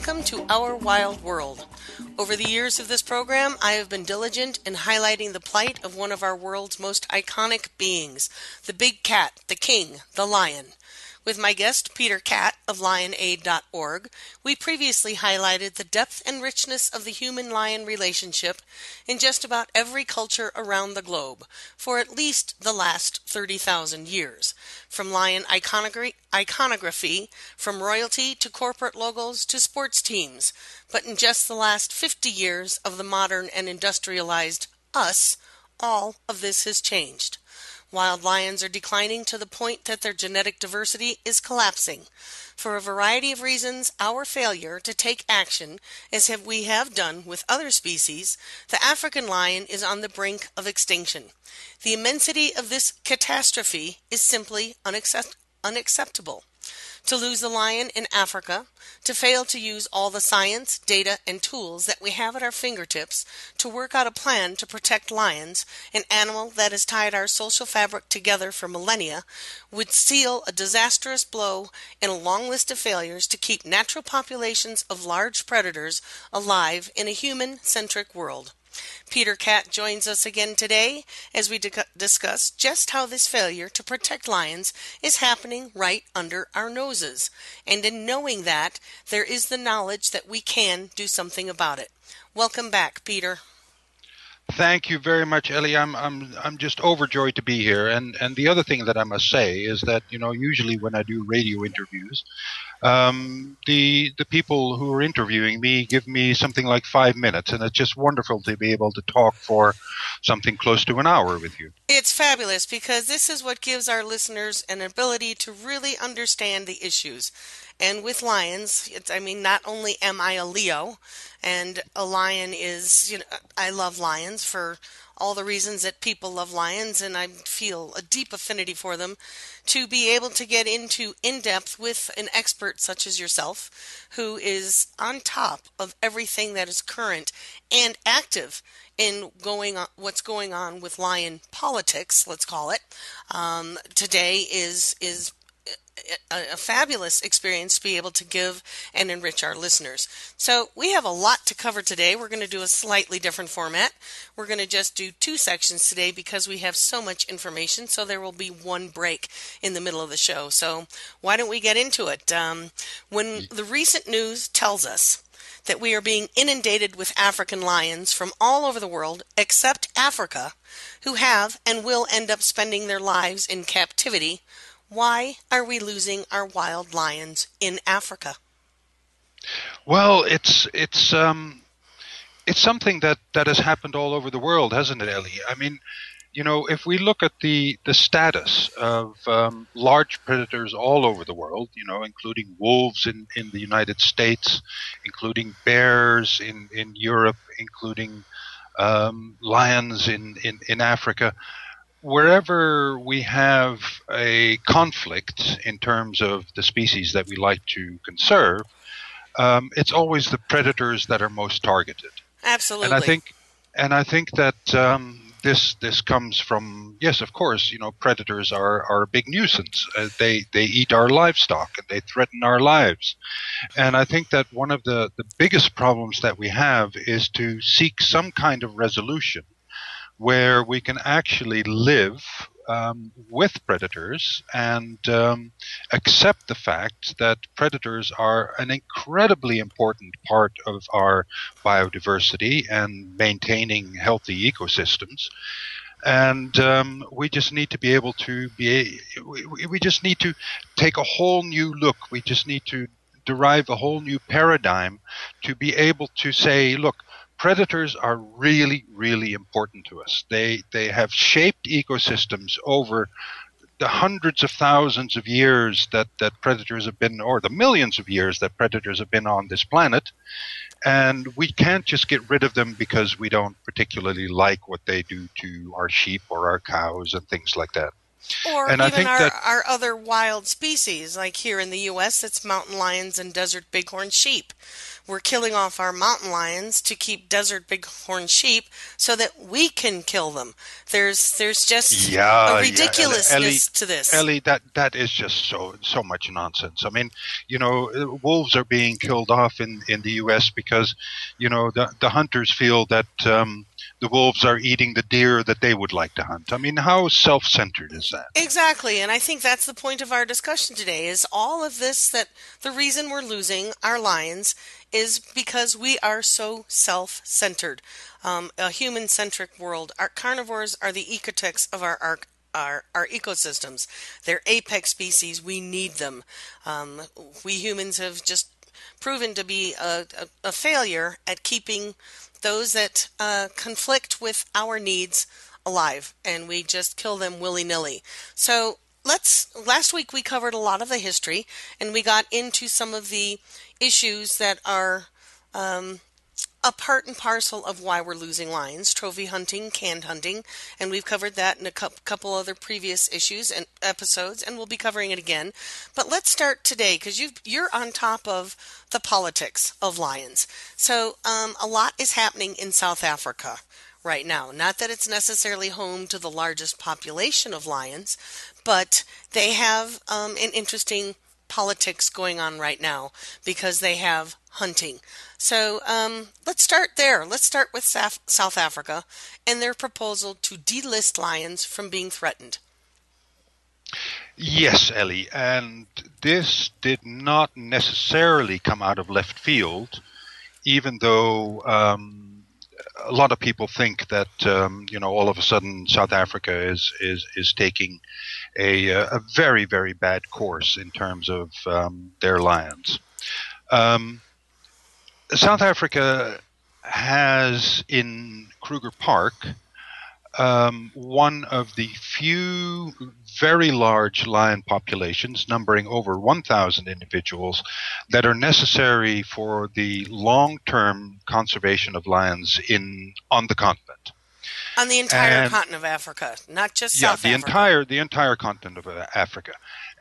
Welcome to Our Wild World. Over the years of this program, I have been diligent in highlighting the plight of one of our world's most iconic beings, the big cat, the king, the lion. With my guest, Pieter Kat of LionAid.org, we previously highlighted the depth and richness of the human lion relationship in just about every culture around the globe for at least the last 30,000 years. From lion iconogra- iconography, from royalty to corporate logos to sports teams. But in just the last 50 years of the modern and industrialized us, all of this has changed. Wild lions are declining to the point that their genetic diversity is collapsing. For a variety of reasons, our failure to take action, as have we have done with other species, the African lion is on the brink of extinction. The immensity of this catastrophe is simply unaccept- unacceptable to lose the lion in Africa, to fail to use all the science, data, and tools that we have at our fingertips to work out a plan to protect lions, an animal that has tied our social fabric together for millennia, would seal a disastrous blow in a long list of failures to keep natural populations of large predators alive in a human centric world. Pieter Kat joins us again today as we di- discuss just how this failure to protect lions is happening right under our noses. And in knowing that, there is the knowledge that we can do something about it. Welcome back, Pieter. Thank you very much, Ellie. I'm I'm I'm just overjoyed to be here. And and the other thing that I must say is that you know usually when I do radio interviews, um, the the people who are interviewing me give me something like five minutes, and it's just wonderful to be able to talk for something close to an hour with you. It's fabulous because this is what gives our listeners an ability to really understand the issues. And with lions, it's, I mean, not only am I a Leo, and a lion is, you know, I love lions for all the reasons that people love lions, and I feel a deep affinity for them. To be able to get into in depth with an expert such as yourself, who is on top of everything that is current and active in going on, what's going on with lion politics, let's call it, um, today is is a, a, fabulous experience to be able to give and enrich our listeners. So, we have a lot to cover today. We're going to do a slightly different format. We're going to just do two sections today because we have so much information. So, there will be one break in the middle of the show. So, why don't we get into it? Um, when the recent news tells us that we are being inundated with African lions from all over the world except Africa, who have and will end up spending their lives in captivity why are we losing our wild lions in Africa? Well, it's it's um, it's something that that has happened all over the world, hasn't it, Ellie? I mean, you know, if we look at the the status of um, large predators all over the world, you know, including wolves in in the United States, including bears in in Europe, including um, lions in, in in Africa wherever we have a conflict in terms of the species that we like to conserve, um, it's always the predators that are most targeted. Absolutely. And I think, and I think that um, this this comes from yes, of course, you know, predators are, are a big nuisance. Uh, they they eat our livestock and they threaten our lives, and I think that one of the the biggest problems that we have is to seek some kind of resolution where we can actually live um, with predators and um, accept the fact that predators are an incredibly important part of our biodiversity and maintaining healthy ecosystems. And um, we just need to be able to be, we, we just need to take a whole new look. We just need to derive a whole new paradigm to be able to say, look, predators are really, really important to us. They they have shaped ecosystems over the hundreds of thousands of years that, that predators have been, or the millions of years that predators have been on this planet. And we can't just get rid of them because we don't particularly like what they do to our sheep or our cows and things like that. Or and even our, that, our other wild species, like here in the U.S., it's mountain lions and desert bighorn sheep we're killing off our mountain lions to keep desert bighorn sheep so that we can kill them. There's there's just yeah, a ridiculousness yeah. Ellie, to this. Ellie, that that is just so so much nonsense. I mean, you know, wolves are being killed off in in the U.S. because you know the the hunters feel that. Um, the wolves are eating the deer that they would like to hunt. I mean, how self-centered is that? Exactly, and I think that's the point of our discussion today is all of this that the reason we're losing our lions is because we are so self centered. Um, a human centric world. Our carnivores are the ecotechs of our, our our, our ecosystems. They're apex species. We need them. Um, we humans have just proven to be a, a, a failure at keeping those that uh, conflict with our needs alive, and we just kill them willy nilly. So let's. Last week we covered a lot of the history, and we got into some of the issues that are um, a part and parcel of why we're losing lions trophy hunting, canned hunting, and we've covered that in a couple other previous issues and episodes, and we'll be covering it again. But let's start today because you're on top of the politics of lions. So, um, a lot is happening in South Africa right now. Not that it's necessarily home to the largest population of lions, but they have um, an interesting politics going on right now because they have hunting. So um, let's start there. Let's start with South Africa and their proposal to delist lions from being threatened. Yes, Ellie, and this did not necessarily come out of left field, even though um, a lot of people think that um, you know all of a sudden South Africa is is is taking a, uh, a very, very bad course in terms of um, their lions. Um, South Africa has in Kruger Park um, one of the few very large lion populations, numbering over 1,000 individuals, that are necessary for the long-term conservation of lions in on the continent. On the entire and, continent of Africa, not just yeah, South the Africa. entire the entire continent of Africa.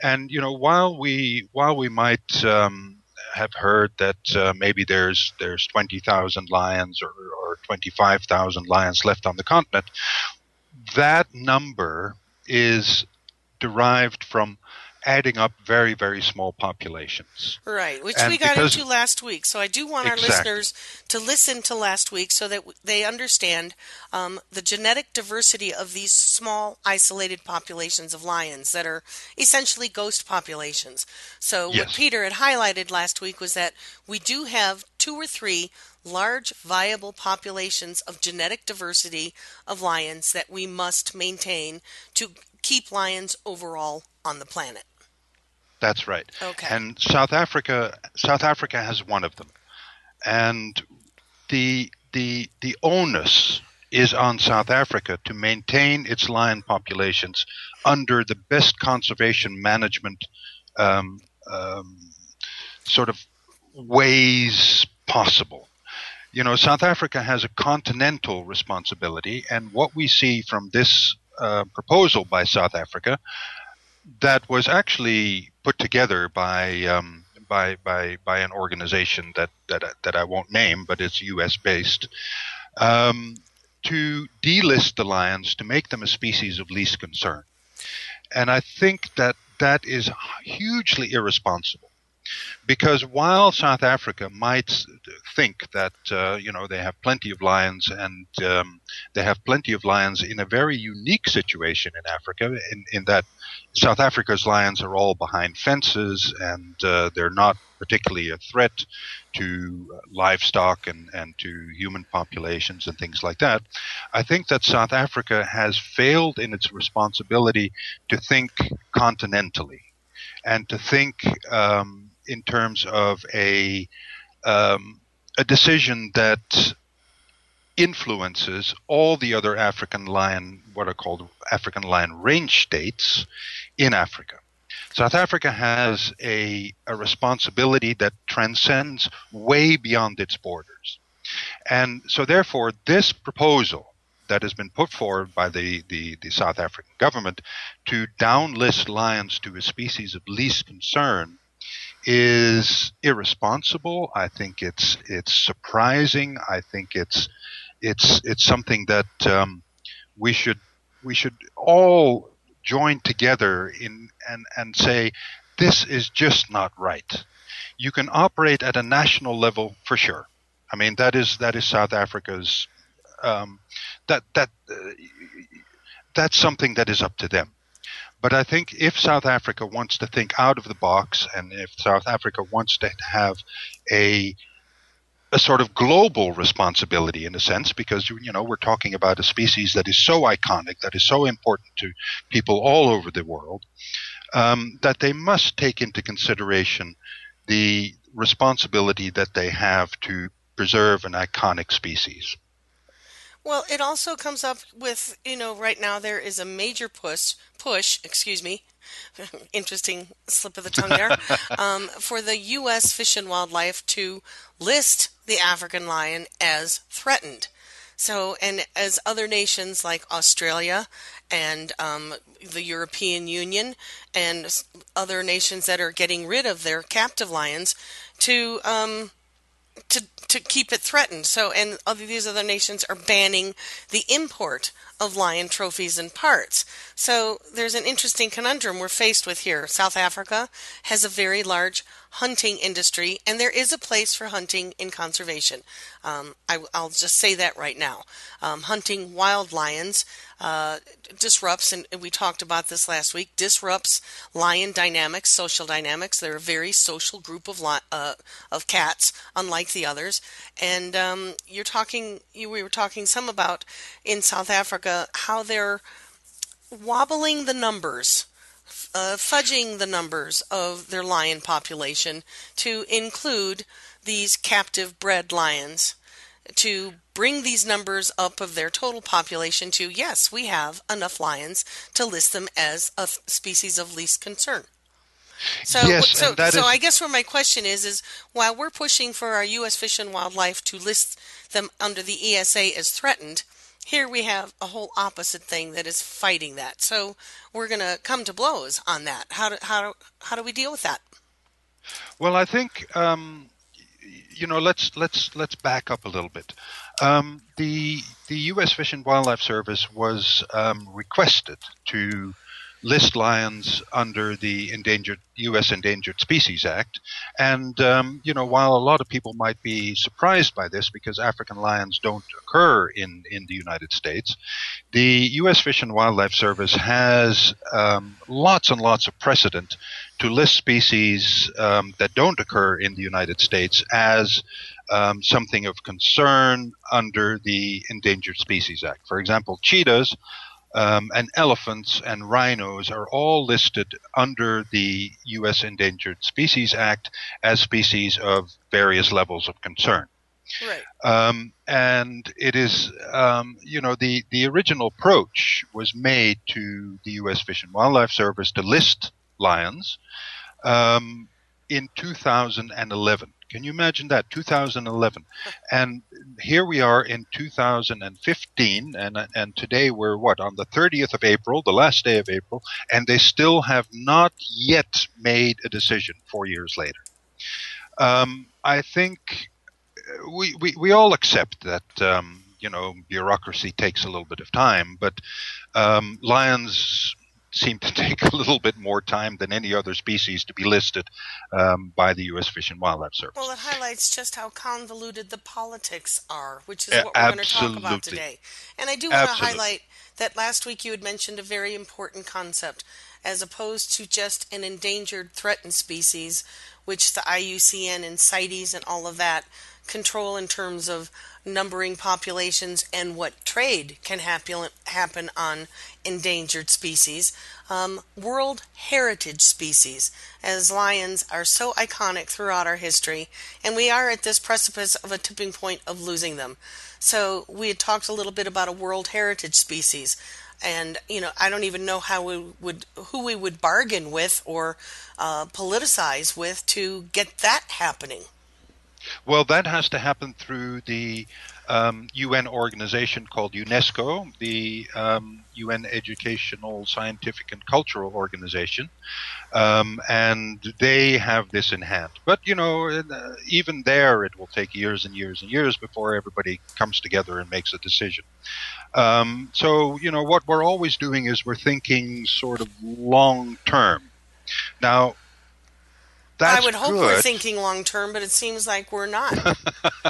And you know, while we while we might um, have heard that uh, maybe there's there's twenty thousand lions or, or twenty five thousand lions left on the continent, that number is derived from adding up very, very small populations. Right, which and we got into last week. So I do want exactly. our listeners to listen to last week so that they understand um, the genetic diversity of these small, isolated populations of lions that are essentially ghost populations. So yes. what Pieter had highlighted last week was that we do have two or three large, viable populations of genetic diversity of lions that we must maintain to keep lions overall on the planet. That's right. Okay. And South Africa, South Africa has one of them, and the the the onus is on South Africa to maintain its lion populations under the best conservation management um, um, sort of ways possible. You know, South Africa has a continental responsibility, and what we see from this uh, proposal by South Africa that was actually put together by um, by by by an organization that that that I won't name, but it's U.S. based. Um, to delist the lions to make them a species of least concern. And I think that that is hugely irresponsible. Because while South Africa might think that uh, you know they have plenty of lions and um, they have plenty of lions in a very unique situation in Africa, in, in that South Africa's lions are all behind fences and uh, they're not particularly a threat to livestock and, and to human populations and things like that. I think that South Africa has failed in its responsibility to think continentally and to think um, in terms of a um, a decision that influences all the other African lion, what are called African lion range states in Africa. South Africa has a, a responsibility that transcends way beyond its borders. And so, therefore, this proposal that has been put forward by the, the, the, South African government to downlist lions to a species of least concern is irresponsible. I think it's it's surprising. I think it's it's it's something that um, we should we should all join together in and, and say this is just not right. You can operate at a national level for sure. I mean that is that is South Africa's um, that that uh, that's something that is up to them. But I think if South Africa wants to think out of the box, and if South Africa wants to have a a sort of global responsibility in a sense because you know we're talking about a species that is so iconic that is so important to people all over the world um, that they must take into consideration the responsibility that they have to preserve an iconic species well it also comes up with you know right now there is a major push push excuse me interesting slip of the tongue there, um, for the U.S. Fish and Wildlife to list the African lion as threatened. So, and as other nations like Australia and um, the European Union and other nations that are getting rid of their captive lions to um, to to keep it threatened. So, and these other nations are banning the import of lion trophies and parts. So, there's an interesting conundrum we're faced with here. South Africa has a very large hunting industry, and there is a place for hunting in conservation. Um, I, will just say that right now. Um, hunting wild lions uh, disrupts, and we talked about this last week, disrupts lion dynamics, social dynamics. They're a very social group of li- uh, of cats, unlike the others. And um, you're talking, you, we were talking some about in South Africa how they're wobbling the numbers uh, fudging the numbers of their lion population to include these captive bred lions to bring these numbers up of their total population to yes, we have enough lions to list them as a species of least concern. So, yes, so, so is... I guess where my question is is while we're pushing for our U.S. Fish and Wildlife to list them under the ESA as threatened, here we have a whole opposite thing that is fighting that. So we're going to come to blows on that. How do, how, do, how do we deal with that? Well, I think um, you know let's let's let's back up a little bit. Um, the the U.S. Fish and Wildlife Service was um, requested to list lions under the endangered U.S. Endangered Species Act. And um, you know, while a lot of people might be surprised by this because African lions don't occur in in the United States, the U.S. Fish and Wildlife Service has um, lots and lots of precedent to list species um, that don't occur in the United States as um, something of concern under the Endangered Species Act. For example, cheetahs um, and elephants and rhinos are all listed under the U.S. Endangered Species Act as species of various levels of concern. Right. Um, and it is, um, you know, the, the original approach was made to the U.S. Fish and Wildlife Service to list lions um, in 2011. Can you imagine that? 2011. And here we are in 2015, and, and today we're what, on the 30th of April, the last day of April, and they still have not yet made a decision four years later. Um, I think we, we, we all accept that um, you know, bureaucracy takes a little bit of time, but um, lions seem to take a little bit more time than any other species to be listed um, by the U.S. Fish and Wildlife Service. Well, it highlights just how convoluted the politics are, which is what we're going to talk about today. And I do want to highlight that last week you had mentioned a very important concept. As opposed to just an endangered, threatened species, which the IUCN and CITES and all of that control in terms of numbering populations and what trade can happen on endangered species. Um, World Heritage Species, as lions are so iconic throughout our history, and we are at this precipice of a tipping point of losing them. So we had talked a little bit about a World Heritage Species. And you know, I don't even know how we would, who we would bargain with or uh, politicize with to get that happening. Well, that has to happen through the um, UN organization called UNESCO, the um, UN Educational, Scientific, and Cultural Organization, um, and they have this in hand. But you know, uh, even there, it will take years and years and years before everybody comes together and makes a decision. Um, so you know, what we're always doing is we're thinking sort of long term. Now, that's I would hope good. we're thinking long term, but it seems like we're not.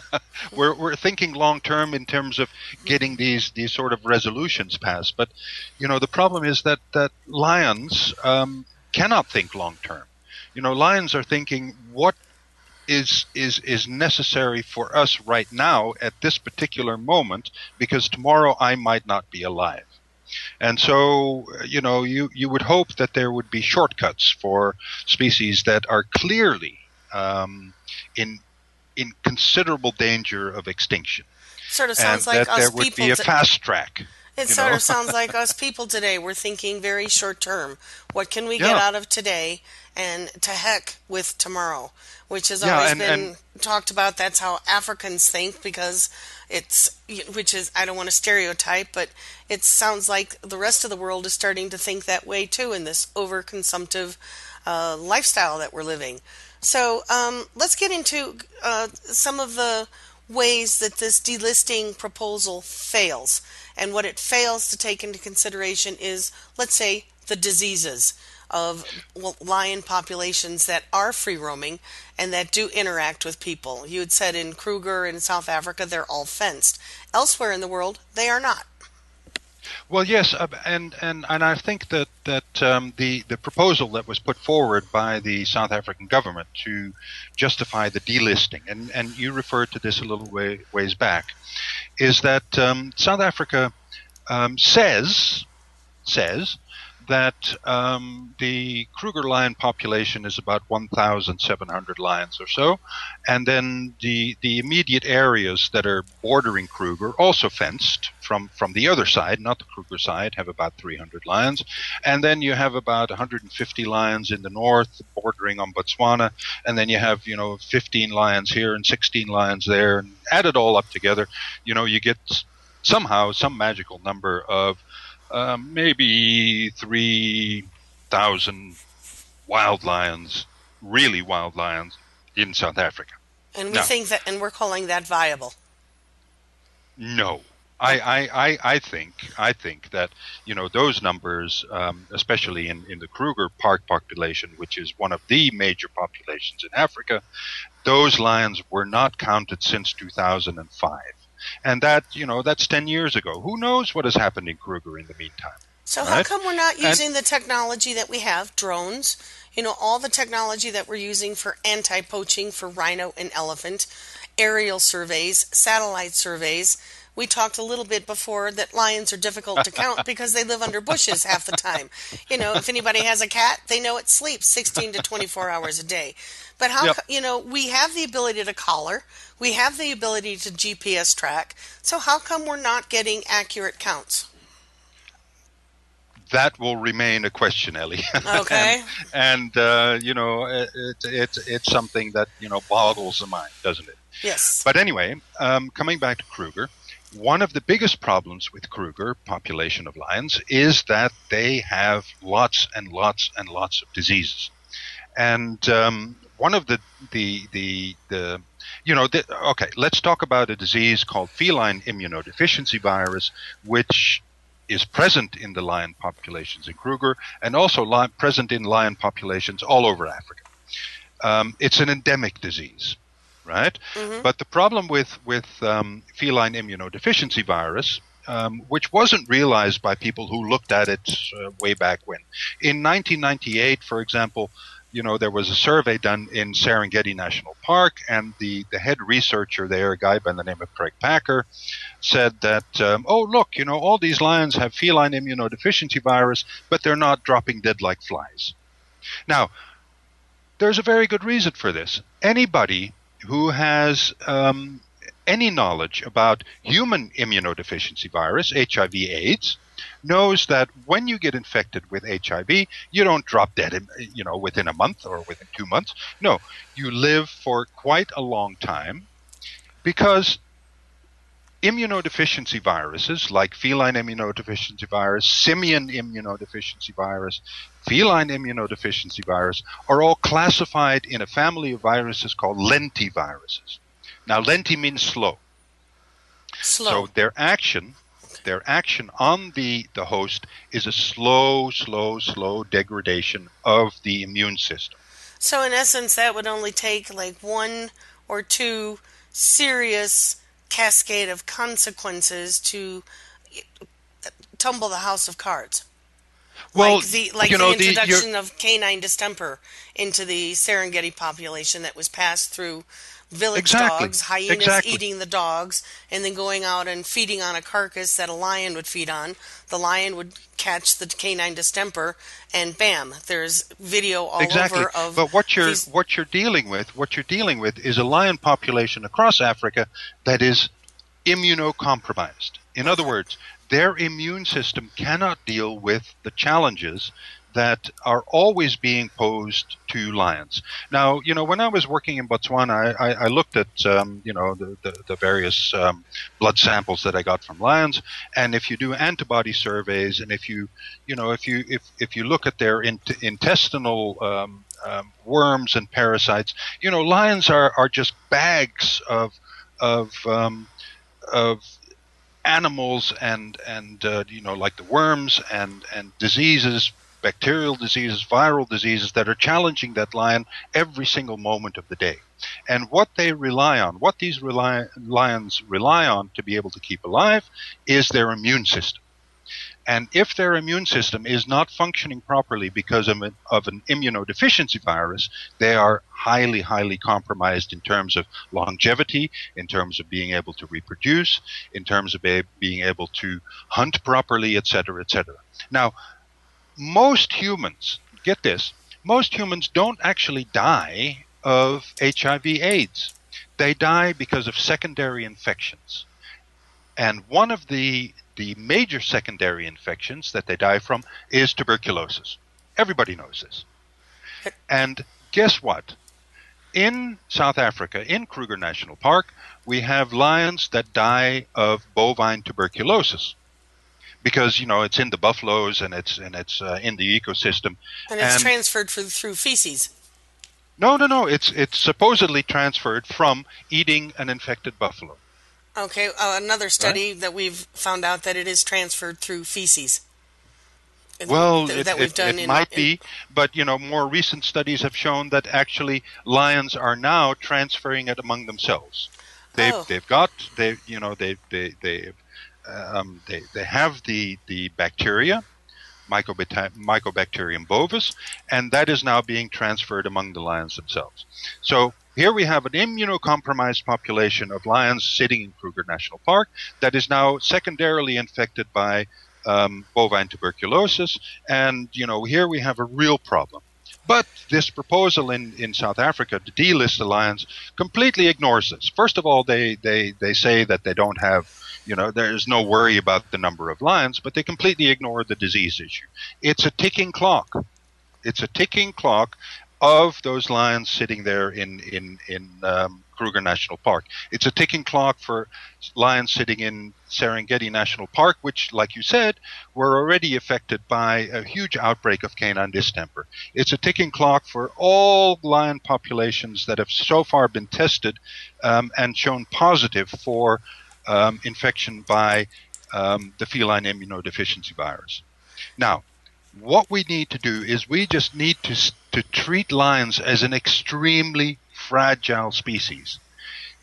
we're we're thinking long term in terms of getting these these sort of resolutions passed. But you know, the problem is that that lions um, cannot think long term. You know, lions are thinking what is is is necessary for us right now at this particular moment because tomorrow I might not be alive. And so, you know, you, you would hope that there would be shortcuts for species that are clearly um, in in considerable danger of extinction. Sort of sounds and like that there us would people. be a fast track. It you sort know? of sounds like us people today. We're thinking very short term. What can we get out of today, and to heck with tomorrow, which has Yeah, always and- been and- talked about. That's how Africans think because it's which is I don't want to stereotype, but it sounds like the rest of the world is starting to think that way too in this overconsumptive uh, lifestyle that we're living. So um, let's get into uh, some of the ways that this delisting proposal fails. And what it fails to take into consideration is, let's say, the diseases of lion populations that are free roaming and that do interact with people. You had said in Kruger in South Africa, they're all fenced. Elsewhere in the world, they are not. Well, yes, uh, and and and I think that that um, the the proposal that was put forward by the South African government to justify the delisting, and and you referred to this a little way, ways back, is that um, South Africa um, says says that um, the Kruger lion population is about 1,700 lions or so, and then the the immediate areas that are bordering Kruger, also fenced from from the other side, not the Kruger side, have about 300 lions, and then you have about 150 lions in the north, bordering on Botswana, and then you have you know 15 lions here and 16 lions there, and add it all up together, you know you get somehow some magical number of um, maybe 3,000 wild lions, really wild lions, in South Africa. And we No. think that, and we're calling that viable. No. I, I, I, I think I think that you know those numbers, um, especially in, in the Kruger Park population, which is one of the major populations in Africa, those lions were not counted since 2005, and that you know that's 10 years ago. Who knows what has happened in Kruger in the meantime? So how Right. come we're not And- using the technology that we have, drones, you know, all the technology that we're using for anti-poaching for rhino and elephant, aerial surveys, satellite surveys. We talked a little bit before that lions are difficult to count because they live under bushes half the time. You know, if anybody has a cat, they know it sleeps 16 to 24 hours a day. But how, Yep. you know, we have the ability to collar, we have the ability to GPS track. So how come we're not getting accurate counts? that will remain a question, Ellie. Okay. and and uh, you know, it, it, it's it's something that you know boggles the mind, doesn't it? Yes. But anyway, um, coming back to Kruger, one of the biggest problems with Kruger population of lions is that they have lots and lots and lots of diseases. And um, one of the the the the you know the, okay let's talk about a disease called feline immunodeficiency virus which is present in the lion populations in Kruger and also present in lion populations all over Africa. Um, it's an endemic disease, right? Mm-hmm. But the problem with with um, feline immunodeficiency virus, um, which wasn't realized by people who looked at it uh, way back when, in 1998, for example, you know, there was a survey done in Serengeti National Park, and the, the head researcher there, a guy by the name of Craig Packer, said that, um, oh, look, you know, all these lions have feline immunodeficiency virus, but they're not dropping dead like flies. Now, there's a very good reason for this. Anybody who has um, any knowledge about human immunodeficiency virus, HIV AIDS, knows that when you get infected with HIV, you don't drop dead, in, you know, within a month or within two months. No, you live for quite a long time because immunodeficiency viruses like feline immunodeficiency virus, simian immunodeficiency virus, feline immunodeficiency virus are all classified in a family of viruses called lentiviruses. Now, lenti means slow. Slow. So their action their action on the, the host is a slow, slow, slow degradation of the immune system. So, in essence, that would only take like one or two serious cascade of consequences to tumble the house of cards. Well, like the like you know, the introduction the, of canine distemper into the Serengeti population that was passed through village exactly. dogs, hyenas exactly. eating the dogs, and then going out and feeding on a carcass that a lion would feed on. The lion would catch the canine distemper, and bam, there's video all exactly. over of. But what you're these... what you're dealing with, what you're dealing with, is a lion population across Africa that is immunocompromised. In other words, their immune system cannot deal with the challenges that are always being posed to lions. Now, you know, when I was working in Botswana, I, I looked at, um, you know, the, the, the various um, blood samples that I got from lions, and if you do antibody surveys, and if you, you know, if you if if you look at their in- intestinal um, um, worms and parasites, you know, lions are are just bags of of um, of animals and and uh, you know like the worms and and diseases bacterial diseases, viral diseases that are challenging that lion every single moment of the day. And what they rely on, what these rely, lions rely on to be able to keep alive, is their immune system. And if their immune system is not functioning properly because of an, of an, immunodeficiency virus, they are highly, highly compromised in terms of longevity, in terms of being able to reproduce, in terms of being able to hunt properly, etc., etc. Now, most humans, get this, most humans don't actually die of HIV AIDS. They die because of secondary infections. And one of the, the major secondary infections that they die from is tuberculosis. Everybody knows this. And guess what? In South Africa, in Kruger National Park, we have lions that die of bovine tuberculosis because you know it's in the buffaloes and it's and it's uh, in the ecosystem. And it's and transferred for, through feces. No, no, no. It's it's supposedly transferred from eating an infected buffalo. Okay, uh, another study right? that we've found out that it is transferred through feces. Well, th- it, it, it in, might in, be, but you know, more recent studies have shown that actually lions are now transferring it among themselves. They've oh. they've got they you know they they they've um, they, they have the, the bacteria, Mycobacterium bovis, and that is now being transferred among the lions themselves. So here we have an immunocompromised population of lions sitting in Kruger National Park that is now secondarily infected by um, bovine tuberculosis, and you know here we have a real problem. But this proposal in, in South Africa to delist the lions completely ignores this. First of all, they, they, they say that they don't have you know, there's no worry about the number of lions, but they completely ignore the disease issue. It's a ticking clock. It's a ticking clock of those lions sitting there in in in um, Kruger National Park. It's a ticking clock for lions sitting in Serengeti National Park, which, like you said, were already affected by a huge outbreak of canine distemper. It's a ticking clock for all lion populations that have so far been tested um, and shown positive for um, infection by um, the feline immunodeficiency virus. Now, what we need to do is we just need to to treat lions as an extremely fragile species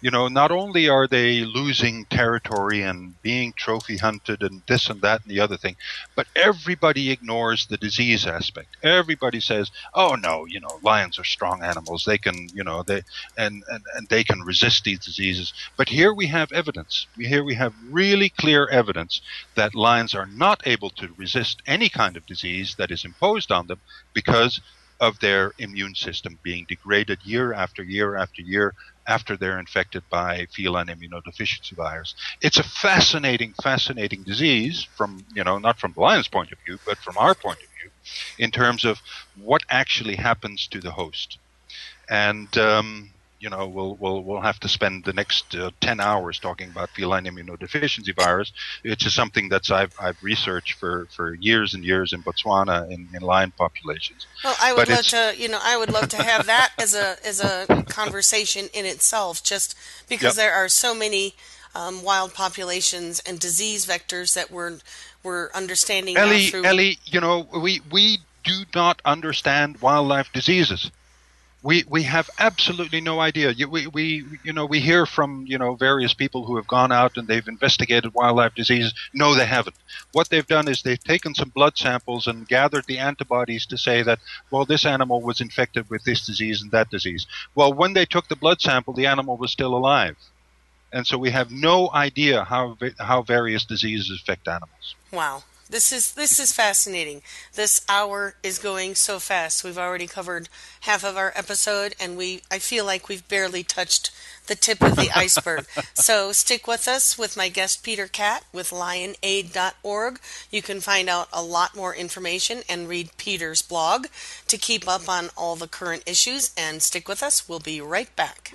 you know, not only are they losing territory and being trophy hunted and this and that and the other thing, but everybody ignores the disease aspect. Everybody says, "Oh no, you know, lions are strong animals. They can, you know, they and and, and they can resist these diseases." But here we have evidence. Here we have really clear evidence that lions are not able to resist any kind of disease that is imposed on them because of their immune system being degraded year after year after year after they're infected by feline immunodeficiency virus. It's a fascinating, fascinating disease from, you know, not from the lion's point of view, but from our point of view, in terms of what actually happens to the host. And, um, you know, we'll we'll we'll have to spend the next uh, ten hours talking about feline immunodeficiency virus, which is something that's I've I've researched for, for years and years in Botswana in, in lion populations. Well, I would but love to, you know, I would love to have that as a as a conversation in itself, just because yep. there are so many um, wild populations and disease vectors that we're we're understanding. Ellie, through- Ellie, you know, we we do not understand wildlife diseases we we have absolutely no idea. We we you know we hear from you know various people who have gone out and they've investigated wildlife diseases. No, they haven't. What they've done is they've taken some blood samples and gathered the antibodies to say that well this animal was infected with this disease and that disease. Well, when they took the blood sample, the animal was still alive, and so we have no idea how how various diseases affect animals. Wow. This is this is fascinating. This hour is going so fast. We've already covered half of our episode and we I feel like we've barely touched the tip of the iceberg. so stick with us with my guest Pieter Kat with lionaid.org. You can find out a lot more information and read Pieter's blog to keep up on all the current issues and stick with us. We'll be right back.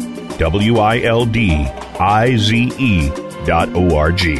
W I L D I Z E dot O R G.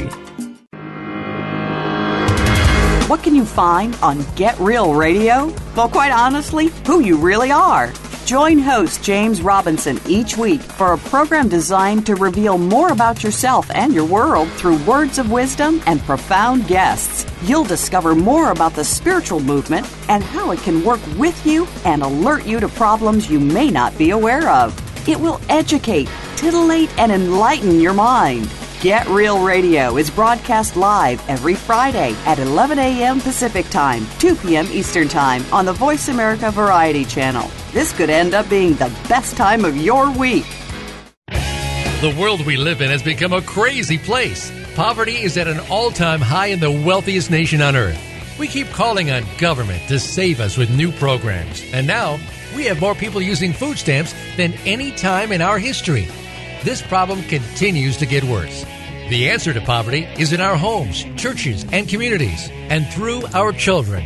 What can you find on Get Real Radio? Well, quite honestly, who you really are. Join host James Robinson each week for a program designed to reveal more about yourself and your world through words of wisdom and profound guests. You'll discover more about the spiritual movement and how it can work with you and alert you to problems you may not be aware of. It will educate, titillate, and enlighten your mind. Get Real Radio is broadcast live every Friday at 11 a.m. Pacific Time, 2 p.m. Eastern Time on the Voice America Variety Channel. This could end up being the best time of your week. The world we live in has become a crazy place. Poverty is at an all time high in the wealthiest nation on earth. We keep calling on government to save us with new programs. And now, we have more people using food stamps than any time in our history. this problem continues to get worse. The answer to poverty is in our homes, churches, and communities, and through our children.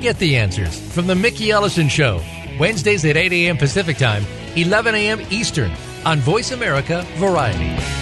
Get the answers from The Mickey Ellison Show, Wednesdays at 8 a.m. Pacific Time, 11 a.m. Eastern, on Voice America Variety.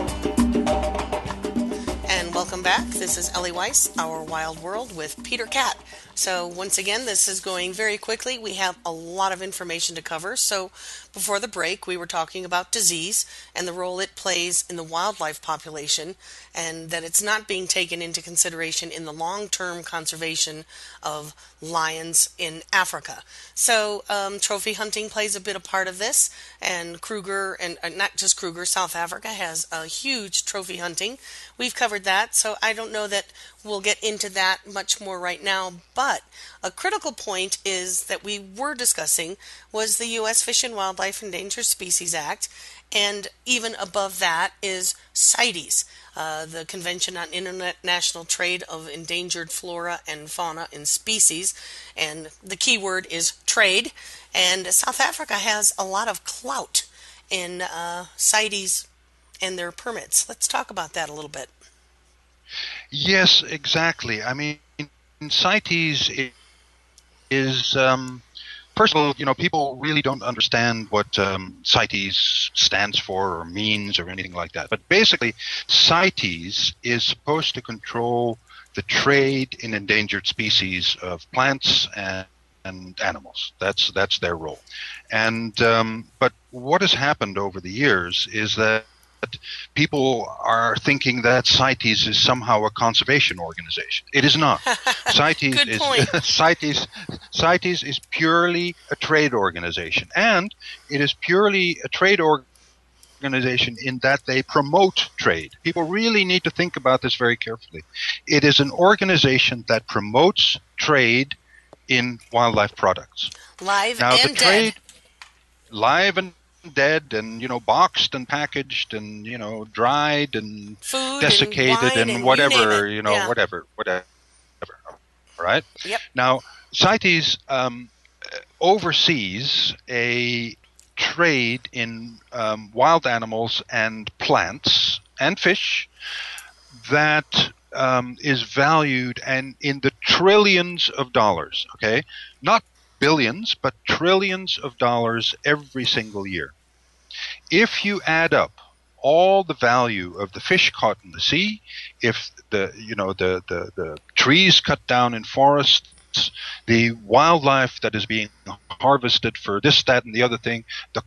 This is Ellie Weiss, Our Wild World with Pieter Kat. So, once again, this is going very quickly. We have a lot of information to cover. So, before the break, we were talking about disease and the role it plays in the wildlife population, and that it's not being taken into consideration in the long term conservation of lions in Africa. So, um, trophy hunting plays a bit a part of this, and Kruger, and uh, not just Kruger, South Africa has a huge trophy hunting. We've covered that, so I don't know that we'll get into that much more right now, but a critical point is that we were discussing was the U.S. Fish and Wildlife Endangered Species Act, and even above that is CITES, uh, the Convention on International Trade of Endangered Flora and Fauna and Species, and the key word is trade. And South Africa has a lot of clout in uh, CITES and their permits. Let's talk about that a little bit. Yes, exactly. I mean, CITES is, um, first of all, you know, people really don't understand what um, CITES stands for or means or anything like that. But basically, CITES is supposed to control the trade in endangered species of plants and and animals. That's that's their role. And um, but what has happened over the years is that people are thinking that CITES is somehow a conservation organization. It is not. CITES is CITES CITES is purely a trade organization, and it is purely a trade organization in that they promote trade. People really need to think about this very carefully. It is an organization that promotes trade in wildlife products. Live now, and the trade, dead. Live and dead and you know boxed and packaged and you know dried and Food desiccated and, and, and whatever you, you know yeah. whatever whatever right Yep. now CITES um, oversees a trade in um, wild animals and plants and fish that um, is valued and in the trillions of dollars okay not billions, but trillions of dollars every single year. If you add up all the value of the fish caught in the sea, if the you know the, the, the trees cut down in forests, the wildlife that is being harvested for this, that, and the other thing, the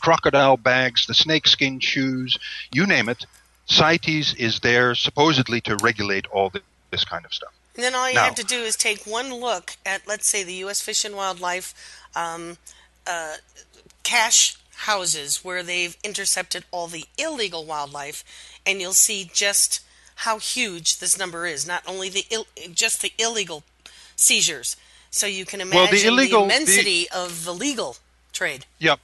crocodile bags, the snakeskin shoes, you name it, CITES is there supposedly to regulate all this kind of stuff. And then all you Now- have to do is take one look at, let's say, the U.S. Fish and Wildlife um, uh, cache houses where they've intercepted all the illegal wildlife, and you'll see just how huge this number is. Not only the Ill- just the illegal seizures, so you can imagine Well, the illegal- the- immensity of the legal trade. Yep.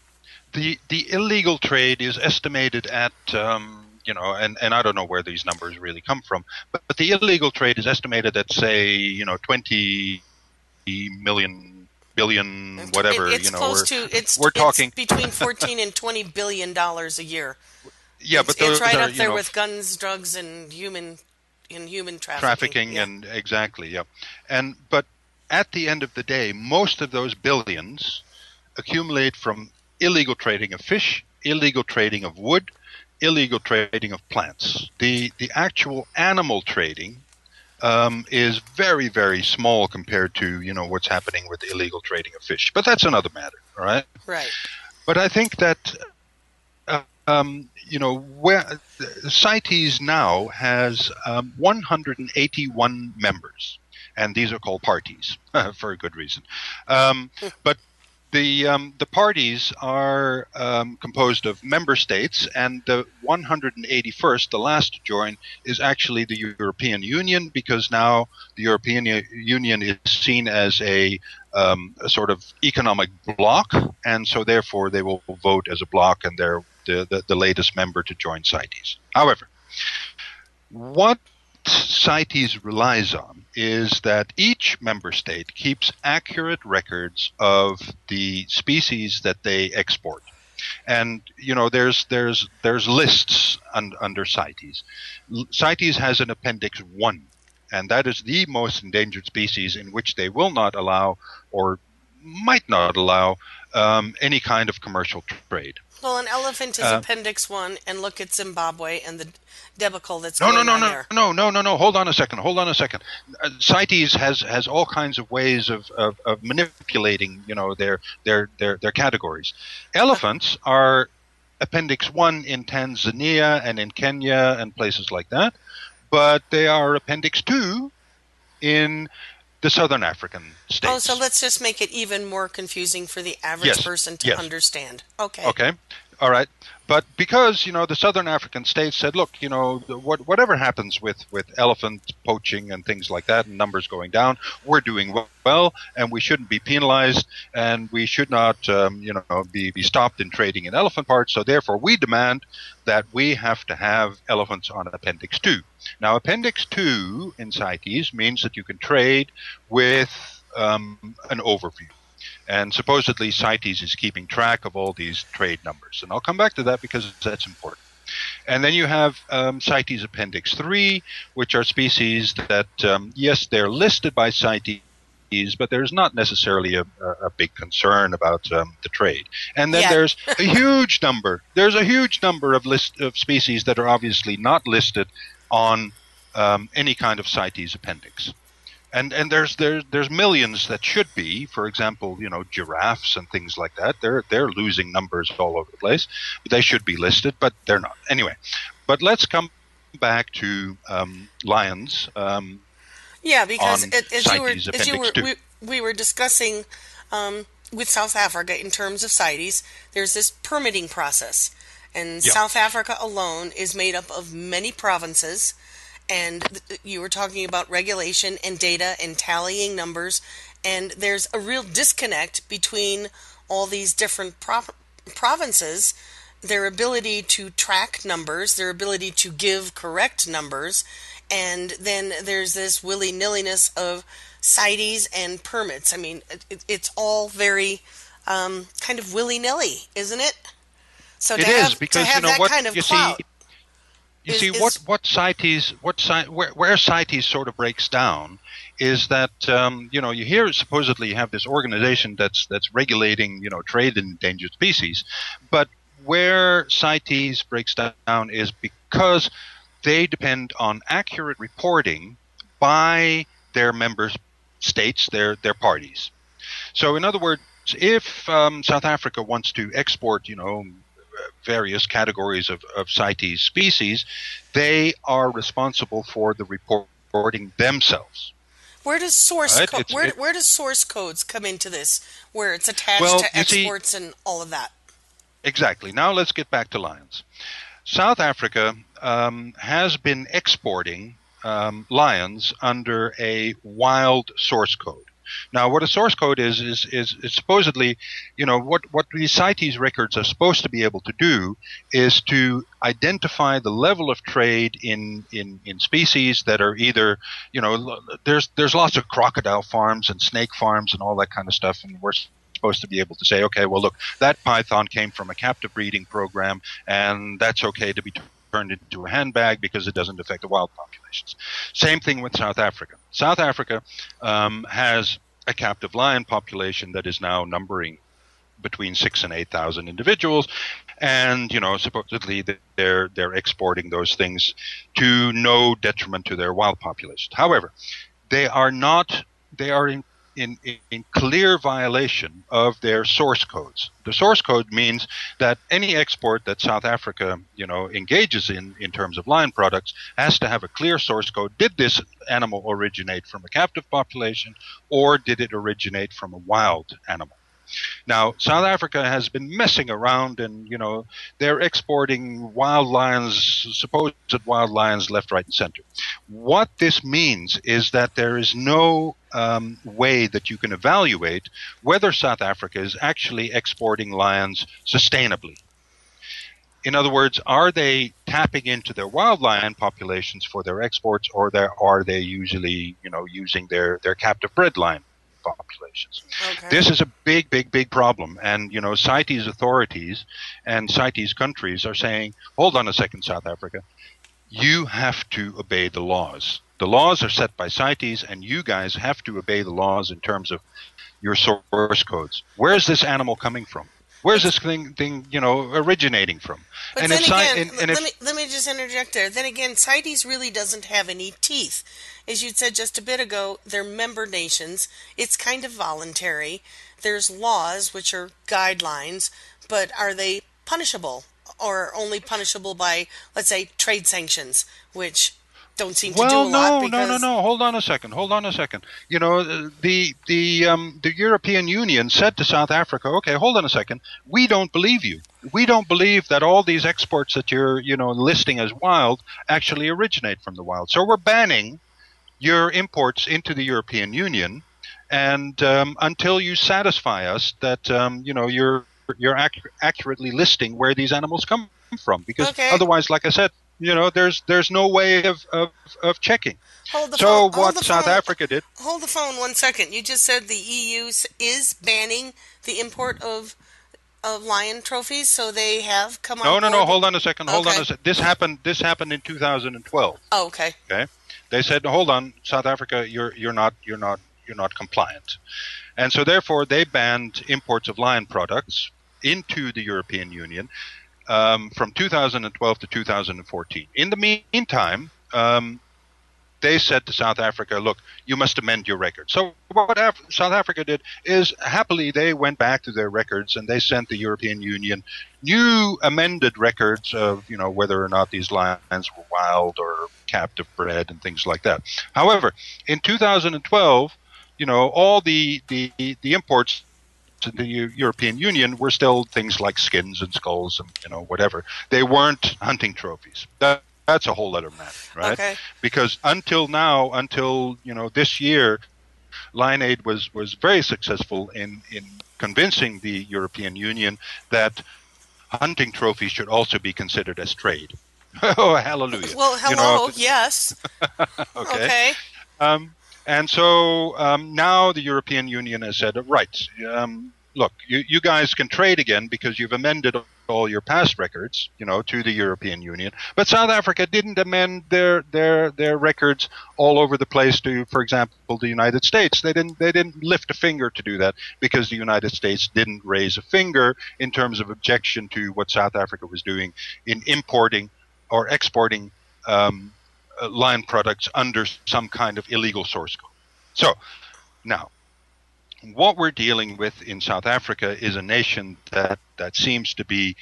The the illegal trade is estimated at um, you know, and, and I don't know where these numbers really come from, but, but the illegal trade is estimated at say you know twenty million billion whatever It- it's you know close we're, to it's we're it's talking between 14 and 20 billion dollars a year. yeah it's, but those it's right are, up there know, with guns, drugs, and human in human trafficking. trafficking Yeah. and exactly yeah and but at the end of the day most of those billions accumulate from illegal trading of fish illegal trading of wood illegal trading of plants the the actual animal trading um, is very very small compared to you know what's happening with the illegal trading of fish but that's another matter all right right. but I think that uh, um, you know where CITES now has um, 181 members. and these are called parties for a good reason. Um, but the um, the parties are um, composed of member states, and the 181st, the last to join, is actually the European Union because now the European Union is seen as a, um, a sort of economic bloc, and so therefore they will vote as a bloc, and they're the, the, the latest member to join CITES. However, what CITES relies on is that each member state keeps accurate records of the species that they export. And you know, there's there's there's lists un, under CITES. CITES has an appendix one, and that is the most endangered species in which they will not allow or might not allow um, any kind of commercial trade. Well, an elephant is uh, Appendix One, and look at Zimbabwe and the debacle that's no, going no, no, no, there. no, no, no, no. Hold on a second. Hold on a second. Uh, CITES has has all kinds of ways of, of, of manipulating, you know, their their their their categories. Elephants are Appendix One in Tanzania and in Kenya and places like that, but they are Appendix Two in the Southern African oh, states. Oh, so let's just make it even more confusing for the average yes, person to yes. understand. Okay. Okay. All right. But because you know the southern African states said, look, you know, what, whatever happens with with elephant poaching and things like that, and numbers going down, we're doing well, and we shouldn't be penalized, and we should not, um, you know, be, be stopped in trading in elephant parts. So therefore, we demand that we have to have elephants on Appendix Two. Now, Appendix Two in CITES means that you can trade with um, an overview. And supposedly CITES is keeping track of all these trade numbers. And I'll come back to that because that's important. And then you have um, CITES Appendix 3, which are species that, um, yes, they're listed by CITES, but there's not necessarily a, a big concern about um, the trade. And then Yeah. there's a huge number. There's a huge number of list of species that are obviously not listed on um, any kind of CITES appendix. And and there's there's there's millions that should be. For example, you know, giraffes and things like that. They're they're losing numbers all over the place. They should be listed, but they're not. Anyway, but let's come back to um, lions. Um, Yeah, because it, as you were as you were we, we were discussing um, with South Africa in terms of CITES, there's this permitting process, and Yeah. South Africa alone is made up of many provinces. And you were talking about regulation and data and tallying numbers, and there's a real disconnect between all these different pro- provinces their ability to track numbers, their ability to give correct numbers, and then there's this willy nilliness of CITES and permits. I mean, it, it's all very um, kind of willy nilly, isn't it? So It to is have, because to have you know that what kind of you clout, see. You is- see is- what what CITES what where where CITES sort of breaks down is that um, you know you hear supposedly you have this organization that's that's regulating you know trade in endangered species, but where CITES breaks down is because they depend on accurate reporting by their member states, their their parties. So, in other words, if um, South Africa wants to export, you know, various categories of, of CITES species, they are responsible for the reporting themselves. where does source Right, co- where, it- where does source codes come into this, where it's attached Well, to you see- exports and all of that? Exactly. Now let's get back to lions. South Africa um, has been exporting um, lions under a wild source code. Now, what a source code is is is, is supposedly, you know, what what these CITES records are supposed to be able to do is to identify the level of trade in in in species that are either, you know, there's there's lots of crocodile farms and snake farms and all that kind of stuff, and we're supposed to be able to say, okay, well, look, that python came from a captive breeding program, and that's okay to be turned into a handbag because it doesn't affect the wild populations. Same thing with South Africa. South Africa um, has a captive lion population that is now numbering between six and eight thousand individuals, and you know supposedly they're they're exporting those things to no detriment to their wild population. However, they are not they are in in, in clear violation of their source codes. The source code means that any export that South Africa, you know, engages in in terms of lion products has to have a clear source code. Did this animal originate from a captive population, or did it originate from a wild animal? Now, South Africa has been messing around and, you know, they're exporting wild lions, supposed wild lions left, right, and center. What this means is that there is no um, way that you can evaluate whether South Africa is actually exporting lions sustainably. In other words, are they tapping into their wild lion populations for their exports, or are they usually, you know, using their, their captive bred lion populations. Okay. This is a big, big, big problem. And, you know, CITES authorities and CITES countries are saying, hold on a second, South Africa. You have to obey the laws. The laws are set by CITES, and you guys have to obey the laws in terms of your source codes. Where is this animal coming from? Where's this thing, thing you know, originating from? But and then again, and, and let, me, let me just interject there. Then again, CITES really doesn't have any teeth. As you said just a bit ago, they're member nations. It's kind of voluntary. There's laws, which are guidelines, but are they punishable? Or only punishable by, let's say, trade sanctions, which don't seem to well, do a no, lot. Because... no, no, no. Hold on a second. Hold on a second. You know, the the um, the European Union said to South Africa, "Okay, hold on a second. We don't believe you. We don't believe that all these exports that you're you know listing as wild actually originate from the wild. So we're banning your imports into the European Union, and um, until you satisfy us that um, you know you're you're ac- accurately listing where these animals come from, because okay. otherwise, like I said, you know, there's there's no way of of, of checking. Hold the so phone. what South phone. Africa did? Hold the phone one second. You just said the EU is banning the import of of lion trophies, so they have come on. No, no, board. no. Hold on a second. Hold okay. on a second. This happened. This happened in 2012. Oh, okay. Okay. They said, "Hold on, South Africa, you're you're not you're not you're not compliant," and so therefore they banned imports of lion products into the European Union um, from 2012 to 2014. In the meantime, um, they said to South Africa, look, you must amend your record. So what Af- South Africa did is happily they went back to their records and they sent the European Union new amended records of, you know, whether or not these lions were wild or captive bred and things like that. However, in 2012, you know, all the, the, the imports to the European Union were still things like skins and skulls and you know whatever. They weren't hunting trophies. That, that's a whole other matter, right? Okay. Because until now, until you know this year, Lion was was very successful in in convincing the European Union that hunting trophies should also be considered as trade. oh, hallelujah! Well, hello, you know, yes. okay. okay. Um, and so um, now the European Union has said, right, um, look, you, you guys can trade again because you've amended all your past records, you know, to the European Union. But South Africa didn't amend their their their records all over the place to, for example, the United States. They didn't they didn't lift a finger to do that because the United States didn't raise a finger in terms of objection to what South Africa was doing in importing or exporting um, uh, lion products under some kind of illegal source code. So now what we're dealing with in South Africa is a nation that, that seems to be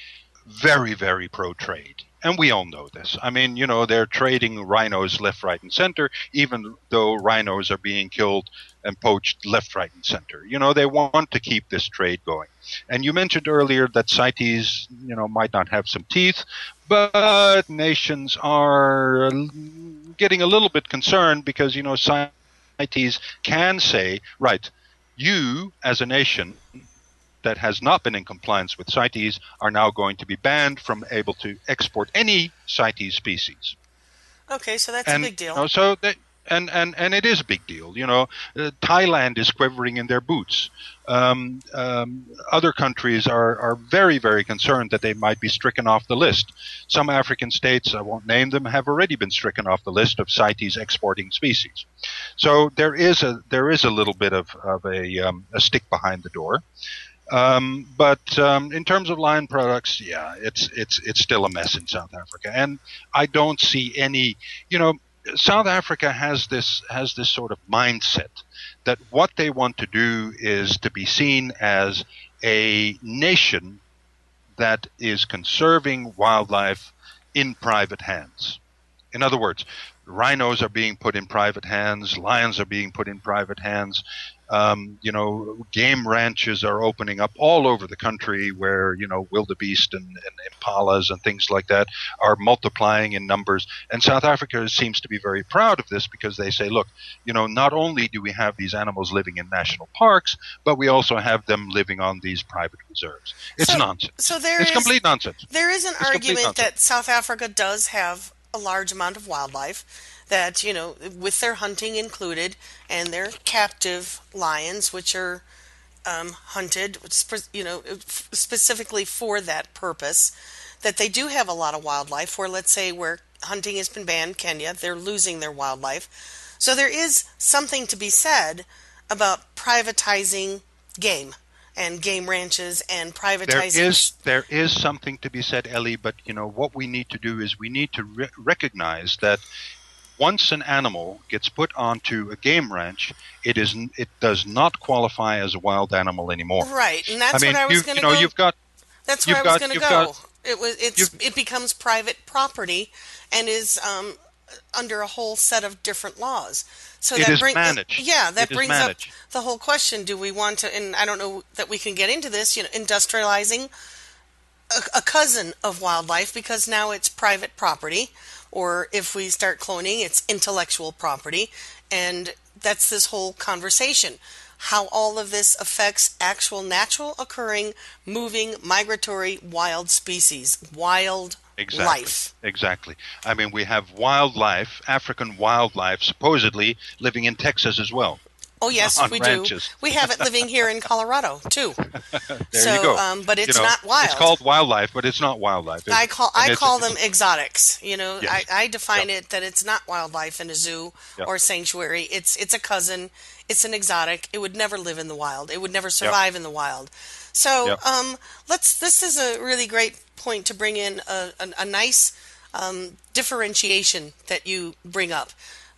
very, very pro trade. And we all know this. I mean, you know, they're trading rhinos left, right, and center, even though rhinos are being killed and poached left, right, and center. You know, they want to keep this trade going. And you mentioned earlier that CITES, you know, might not have some teeth, but nations are getting a little bit concerned because, you know, CITES can say, right, you, as a nation that has not been in compliance with CITES, are now going to be banned from able to export any CITES species. Okay, so that's and, a big deal. You know, so they, and, and, and it is a big deal. You know, uh, Thailand is quivering in their boots. Um, um, other countries are, are very, very concerned that they might be stricken off the list. Some African states, I won't name them, have already been stricken off the list of CITES exporting species. So there is a there is a little bit of, of a, um, a stick behind the door. Um, but um, in terms of lion products, yeah, it's it's it's still a mess in South Africa, and I don't see any. You know, South Africa has this has this sort of mindset that what they want to do is to be seen as a nation that is conserving wildlife in private hands. In other words, rhinos are being put in private hands, lions are being put in private hands, um, you know, game ranches are opening up all over the country where, you know, wildebeest and, and impalas and things like that are multiplying in numbers. And South Africa seems to be very proud of this because they say, look, you know, not only do we have these animals living in national parks, but we also have them living on these private reserves. It's So- nonsense. so there it's is- complete nonsense. There is an It's argument that South Africa does have a large amount of wildlife that, you know, with their hunting included and their captive lions, which are um, hunted, you know, specifically for that purpose, that they do have a lot of wildlife. Where, let's say, where hunting has been banned, Kenya, they're losing their wildlife. So there is something to be said about privatizing game and game ranches and privatizing. is there is something to be said, Ellie. But you know what we need to do is we need to re- recognize that once an animal gets put onto a game ranch, it is it does not qualify as a wild animal anymore. Right, and that's I mean, what I was you, going you to know, go. you've got that's where I was going to go. got- it was it's it becomes private property and is um, under a whole set of different laws. So It that is bring- managed. Yeah, that It brings up the whole question: Do we want to? And I don't know that we can get into this. You know, industrializing a, a cousin of wildlife because now it's private property, or if we start cloning, it's intellectual property, and that's this whole conversation. How all of this affects actual natural occurring, moving, migratory wild species, wild Exactly. life. Exactly. I mean, we have wildlife, African wildlife, supposedly living in Texas as well. Oh yes, we ranches. do. We have it living here in Colorado too. There so, you go. Um, but You it's know, not wild. It's called wildlife, but it's not wildlife. I call And I call them exotics. You know, Yes. I, I define Yeah. it that it's not wildlife in a zoo Yeah. or sanctuary. It's it's a cousin. It's an exotic. It would never live in the wild. It would never survive in the wild. So um, let's. This is a really great point to bring in a, a, a nice um, differentiation that you bring up.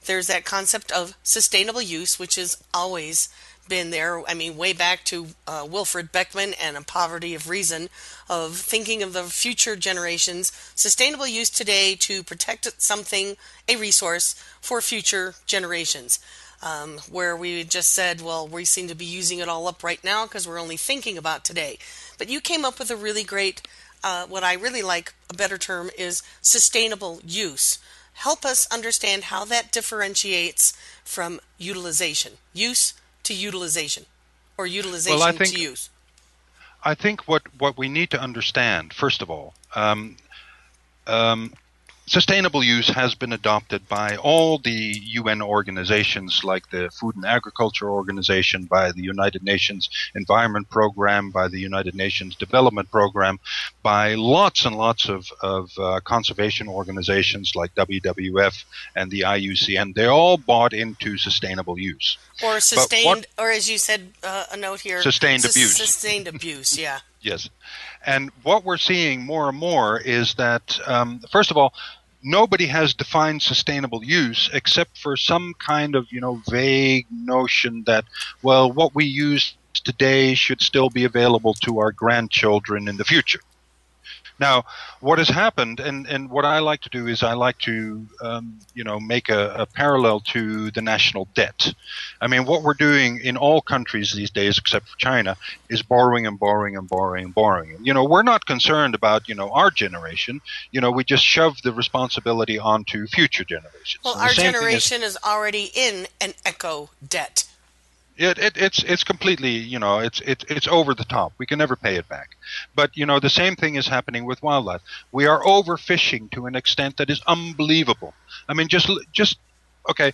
There's that concept of sustainable use, which has always been there. I mean, way back to uh, Wilfred Beckerman and A Poverty of Reason, of thinking of the future generations. Sustainable use today to protect something, a resource, for future generations. Um, where we just said, well, we seem to be using it all up right now because we're only thinking about today. But you came up with a really great, uh, what I really like, a better term is sustainable use. Help us understand how that differentiates from utilization, use to utilization, or utilization think- to use. I think what, what we need to understand, first of all, um, um, sustainable use has been adopted by all the UN organizations like the Food and Agriculture Organization, by the United Nations Environment Program, by the United Nations Development Program, by lots and lots of, of uh, conservation organizations like WWF and the IUCN. They all bought into sustainable use. Or sustained, what- or as you said, uh, a note here, Sustained sus- abuse. Sustained abuse, yeah. Yes. And what we're seeing more and more is that, um, first of all, nobody has defined sustainable use except for some kind of, you know, vague notion that, well, what we use today should still be available to our grandchildren in the future. Now, what has happened, and, and what I like to do is I like to, um, you know, make a, a parallel to the national debt. I mean, what we're doing in all countries these days, except for China, is borrowing and borrowing and borrowing and borrowing. You know, we're not concerned about, you know, our generation. You know, we just shove the responsibility onto future generations. Well, our thing is- generation is already in an eco debt. It, it, it's it's completely you know it's it's it's over the top. We can never pay it back. But you know the same thing is happening with wildlife. We are overfishing to an extent that is unbelievable. I mean, just just okay.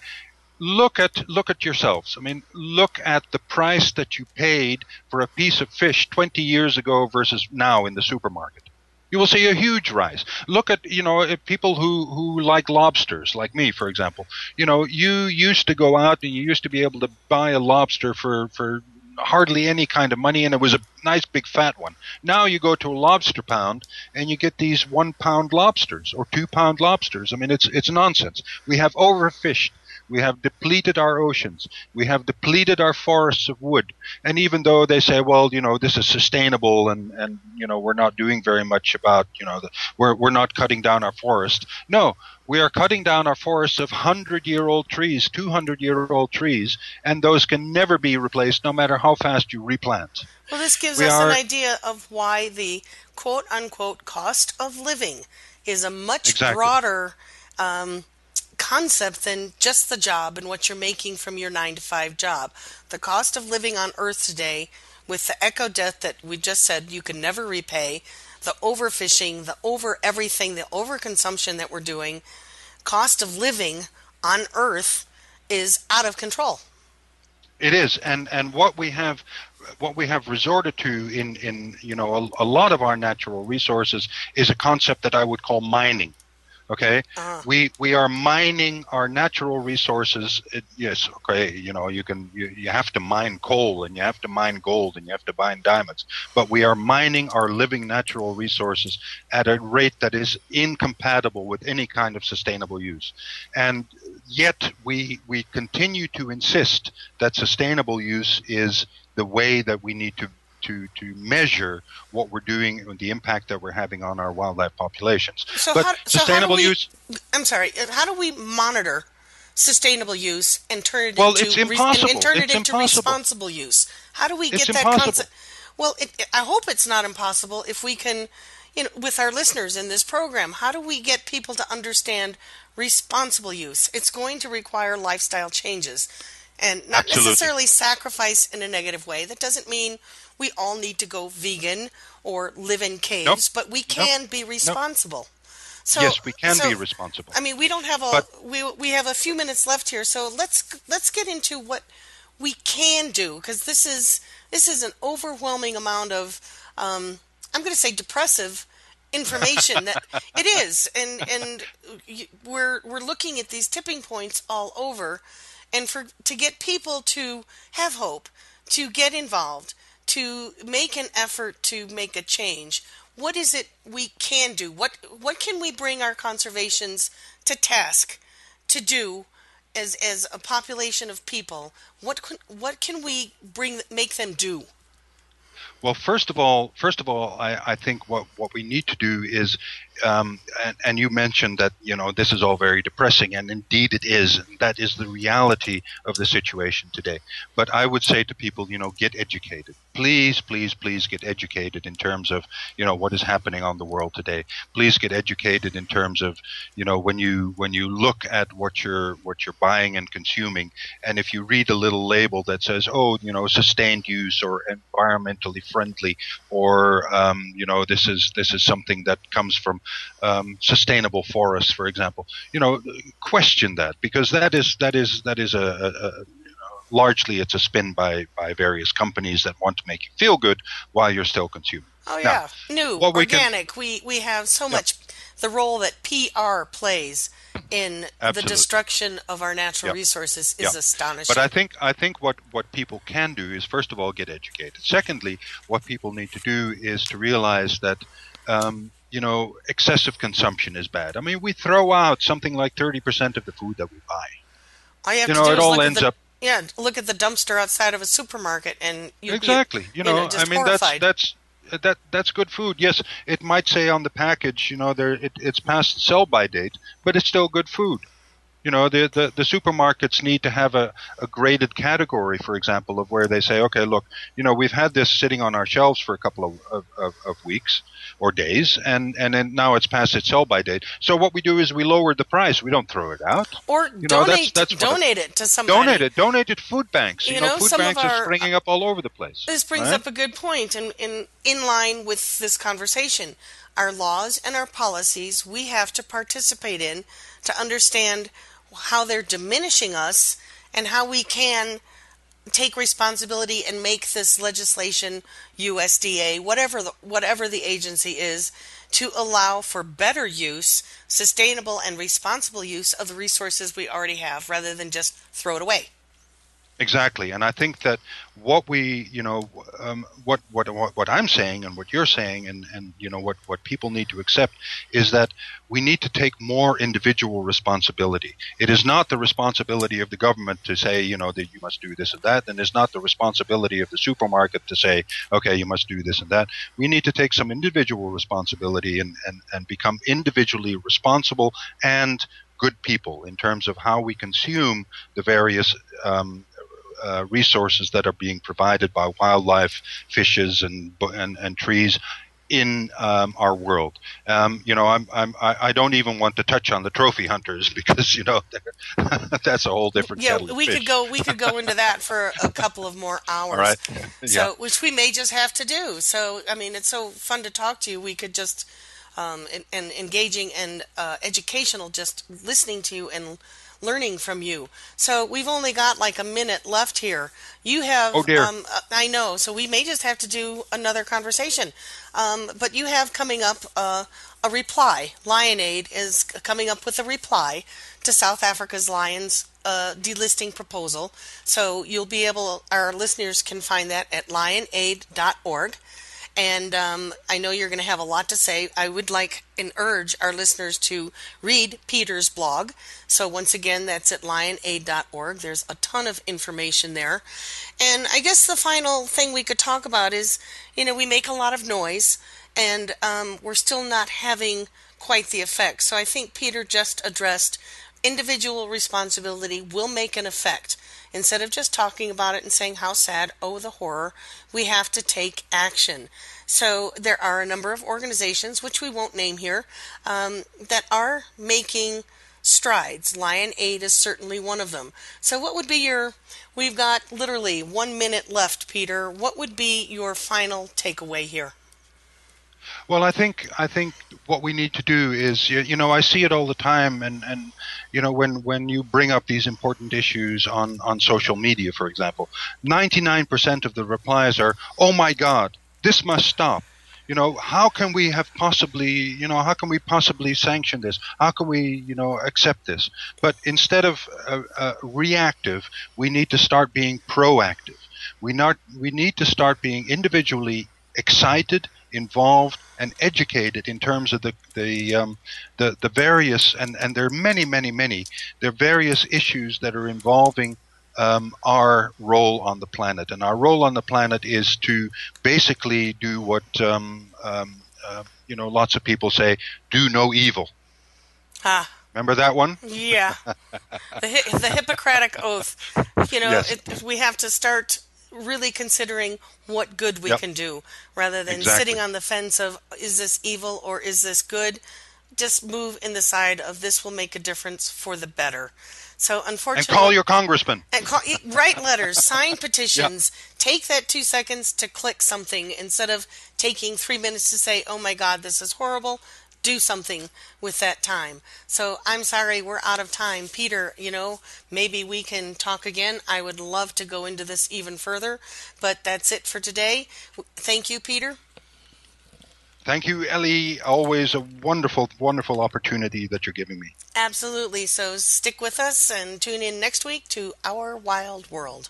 Look at look at yourselves. I mean, look at the price that you paid for a piece of fish 20 years ago versus now in the supermarket. You will see a huge rise. Look at you know people who who like lobsters, like me, for example. You know, you used to go out and you used to be able to buy a lobster for for hardly any kind of money, and it was a nice big fat one. Now you go to a lobster pound, and you get these one pound lobsters or two pound lobsters. I mean, it's it's nonsense. We have overfished. We have depleted our oceans. We have depleted our forests of wood. And even though they say, well, you know, this is sustainable and, and you know, we're not doing very much about, you know, the, we're, we're not cutting down our forest. No, we are cutting down our forests of 100 year old trees, 200 year old trees, and those can never be replaced no matter how fast you replant. Well, this gives we us are, an idea of why the quote unquote cost of living is a much exactly. broader um, concept than just the job and what you're making from your nine to five job. The cost of living on Earth today, with the eco debt that we just said you can never repay, the overfishing, the over everything, the overconsumption that we're doing, cost of living on Earth is out of control. It is, and and what we have what we have resorted to in in you know a, a lot of our natural resources is a concept that I would call mining. Okay, uh-huh. we we are mining our natural resources. It, yes, okay, you know you can you, you have to mine coal and you have to mine gold and you have to mine diamonds, but we are mining our living natural resources at a rate that is incompatible with any kind of sustainable use, and yet we we continue to insist that sustainable use is the way that we need to to to measure what we're doing and the impact that we're having on our wildlife populations. So but how, sustainable so how we, use. I'm sorry. Uh, how do we monitor sustainable use and turn it well, into it's impossible. and, and turn it's it into impossible. responsible use? How do we it's get impossible. that concept? Well, it, I hope it's not impossible if we can, you know, with our listeners in this program. How do we get people to understand responsible use? It's going to require lifestyle changes and not Absolutely. necessarily sacrifice in a negative way. That doesn't mean we all need to go vegan or live in caves, nope. but we can nope. be responsible. Nope. So, yes, we can so, be responsible. I mean, we don't have a we we have a few minutes left here, so let's let's get into what we can do because this is this is an overwhelming amount of um, I'm going to say depressive information that it is, and and we're we're looking at these tipping points all over, and for to get people to have hope, to get involved, to make an effort to make a change, what is it we can do? What what can we bring our conservations to task to do as as a population of people? What what can we bring make them do? Well, first of all, first of all, I, I think what, what we need to do is, um, and, and, you mentioned that you know this is all very depressing, and indeed it is. That is the reality of the situation today. But I would say to people, you know, get educated. Please, please, please get educated in terms of you know what is happening on the world today. Please get educated in terms of you know when you when you look at what you're what you're buying and consuming, and if you read a little label that says, oh, you know, sustained use or environmentally friendly, or um, you know this is this is something that comes from um, sustainable forests, for example. You know, question that because that is that is that is a, a, a largely it's a spin by by various companies that want to make you feel good while you're still consuming. Oh yeah, now, new organic. We, can, we we have so yep. much the role that PR plays in Absolutely. the destruction of our natural resources is astonishing. But I think I think what, what people can do is first of all get educated. Secondly, what people need to do is to realize that um, you know excessive consumption is bad. I mean, we throw out something like thirty percent of the food that we buy. All you have you to know, it all look ends the, up yeah, look at the dumpster outside of a supermarket, and you exactly. You, you know, I mean horrified. that's that's that that's good food. Yes, it might say on the package, you know, there it, it's past sell by date, but it's still good food. You know, the, the, the supermarkets need to have a, a graded category, for example, of where they say, okay, look, you know, we've had this sitting on our shelves for a couple of, of, of, of weeks or days, and, and then now it's past its sell by date. So what we do is we lower the price. We don't throw it out. Or you know, donate, that's, that's donate it, it to somebody. Donate it. Donate it to food banks. You, you know, know, food banks our, are springing up all over the place. This brings right? up a good point, and in, in line with this conversation. Our laws and our policies we have to participate in to understand – how they're diminishing us and how we can take responsibility and make this legislation USDA whatever the, whatever the agency is to allow for better use sustainable and responsible use of the resources we already have rather than just throw it away Exactly, and I think that what we, you know, um, what, what what I'm saying and what you're saying, and and you know what what people need to accept is that we need to take more individual responsibility. It is not the responsibility of the government to say, you know, that you must do this and that, and it's not the responsibility of the supermarket to say, okay, you must do this and that. We need to take some individual responsibility and and, and become individually responsible and good people in terms of how we consume the various um, uh, resources that are being provided by wildlife, fishes, and and, and trees in um, our world. Um, you know, I'm, I'm, I don't even want to touch on the trophy hunters because you know that's a whole different. Yeah, we could go. We could go into that for a couple of more hours. Right. So, yeah. which we may just have to do. So, I mean, it's so fun to talk to you. We could just um, and, and engaging and uh, educational, just listening to you and learning from you. So we've only got like a minute left here. You have, oh dear. Um, uh, I know, so we may just have to do another conversation. Um, but you have coming up uh, a reply. LionAid is coming up with a reply to South Africa's lions uh, delisting proposal. So you'll be able, our listeners can find that at lionaid.org. And um, I know you're going to have a lot to say. I would like and urge our listeners to read Pieter's blog. So, once again, that's at lionaid.org. There's a ton of information there. And I guess the final thing we could talk about is you know, we make a lot of noise and um, we're still not having quite the effect. So, I think Peter just addressed individual responsibility will make an effect. Instead of just talking about it and saying how sad, oh, the horror, we have to take action. So there are a number of organizations, which we won't name here, um, that are making strides. LionAid is certainly one of them. So, what would be your? We've got literally one minute left, Pieter. What would be your final takeaway here? Well, I think I think what we need to do is you, you, know I see it all the time, and and you know when when you bring up these important issues on on social media, for example, ninety nine percent of the replies are, "Oh my God, this must stop." You know, how can we have possibly, you know, how can we possibly sanction this? How can we, you know, accept this? But instead of uh, uh, reactive, we need to start being proactive. We not we need to start being individually excited involved and educated in terms of the the um, the, the various and and there are many many many there are various issues that are involving um, our role on the planet and our role on the planet is to basically do what um, um uh, you know lots of people say do no evil. Ah. Remember that one? Yeah, the, the Hippocratic Oath. You know, yes. it, we have to start really considering what good we yep. can do rather than exactly. sitting on the fence of is this evil or is this good just move in the side of this will make a difference for the better so unfortunately and call your congressman and call, write letters sign petitions yep. take that two seconds to click something instead of taking three minutes to say oh my god this is horrible do something with that time. So I'm sorry we're out of time. Pieter, you know, maybe we can talk again. I would love to go into this even further, but that's it for today. Thank you, Pieter. Thank you, Ellie. Always a wonderful, wonderful opportunity that you're giving me. Absolutely. So stick with us and tune in next week to Our Wild World.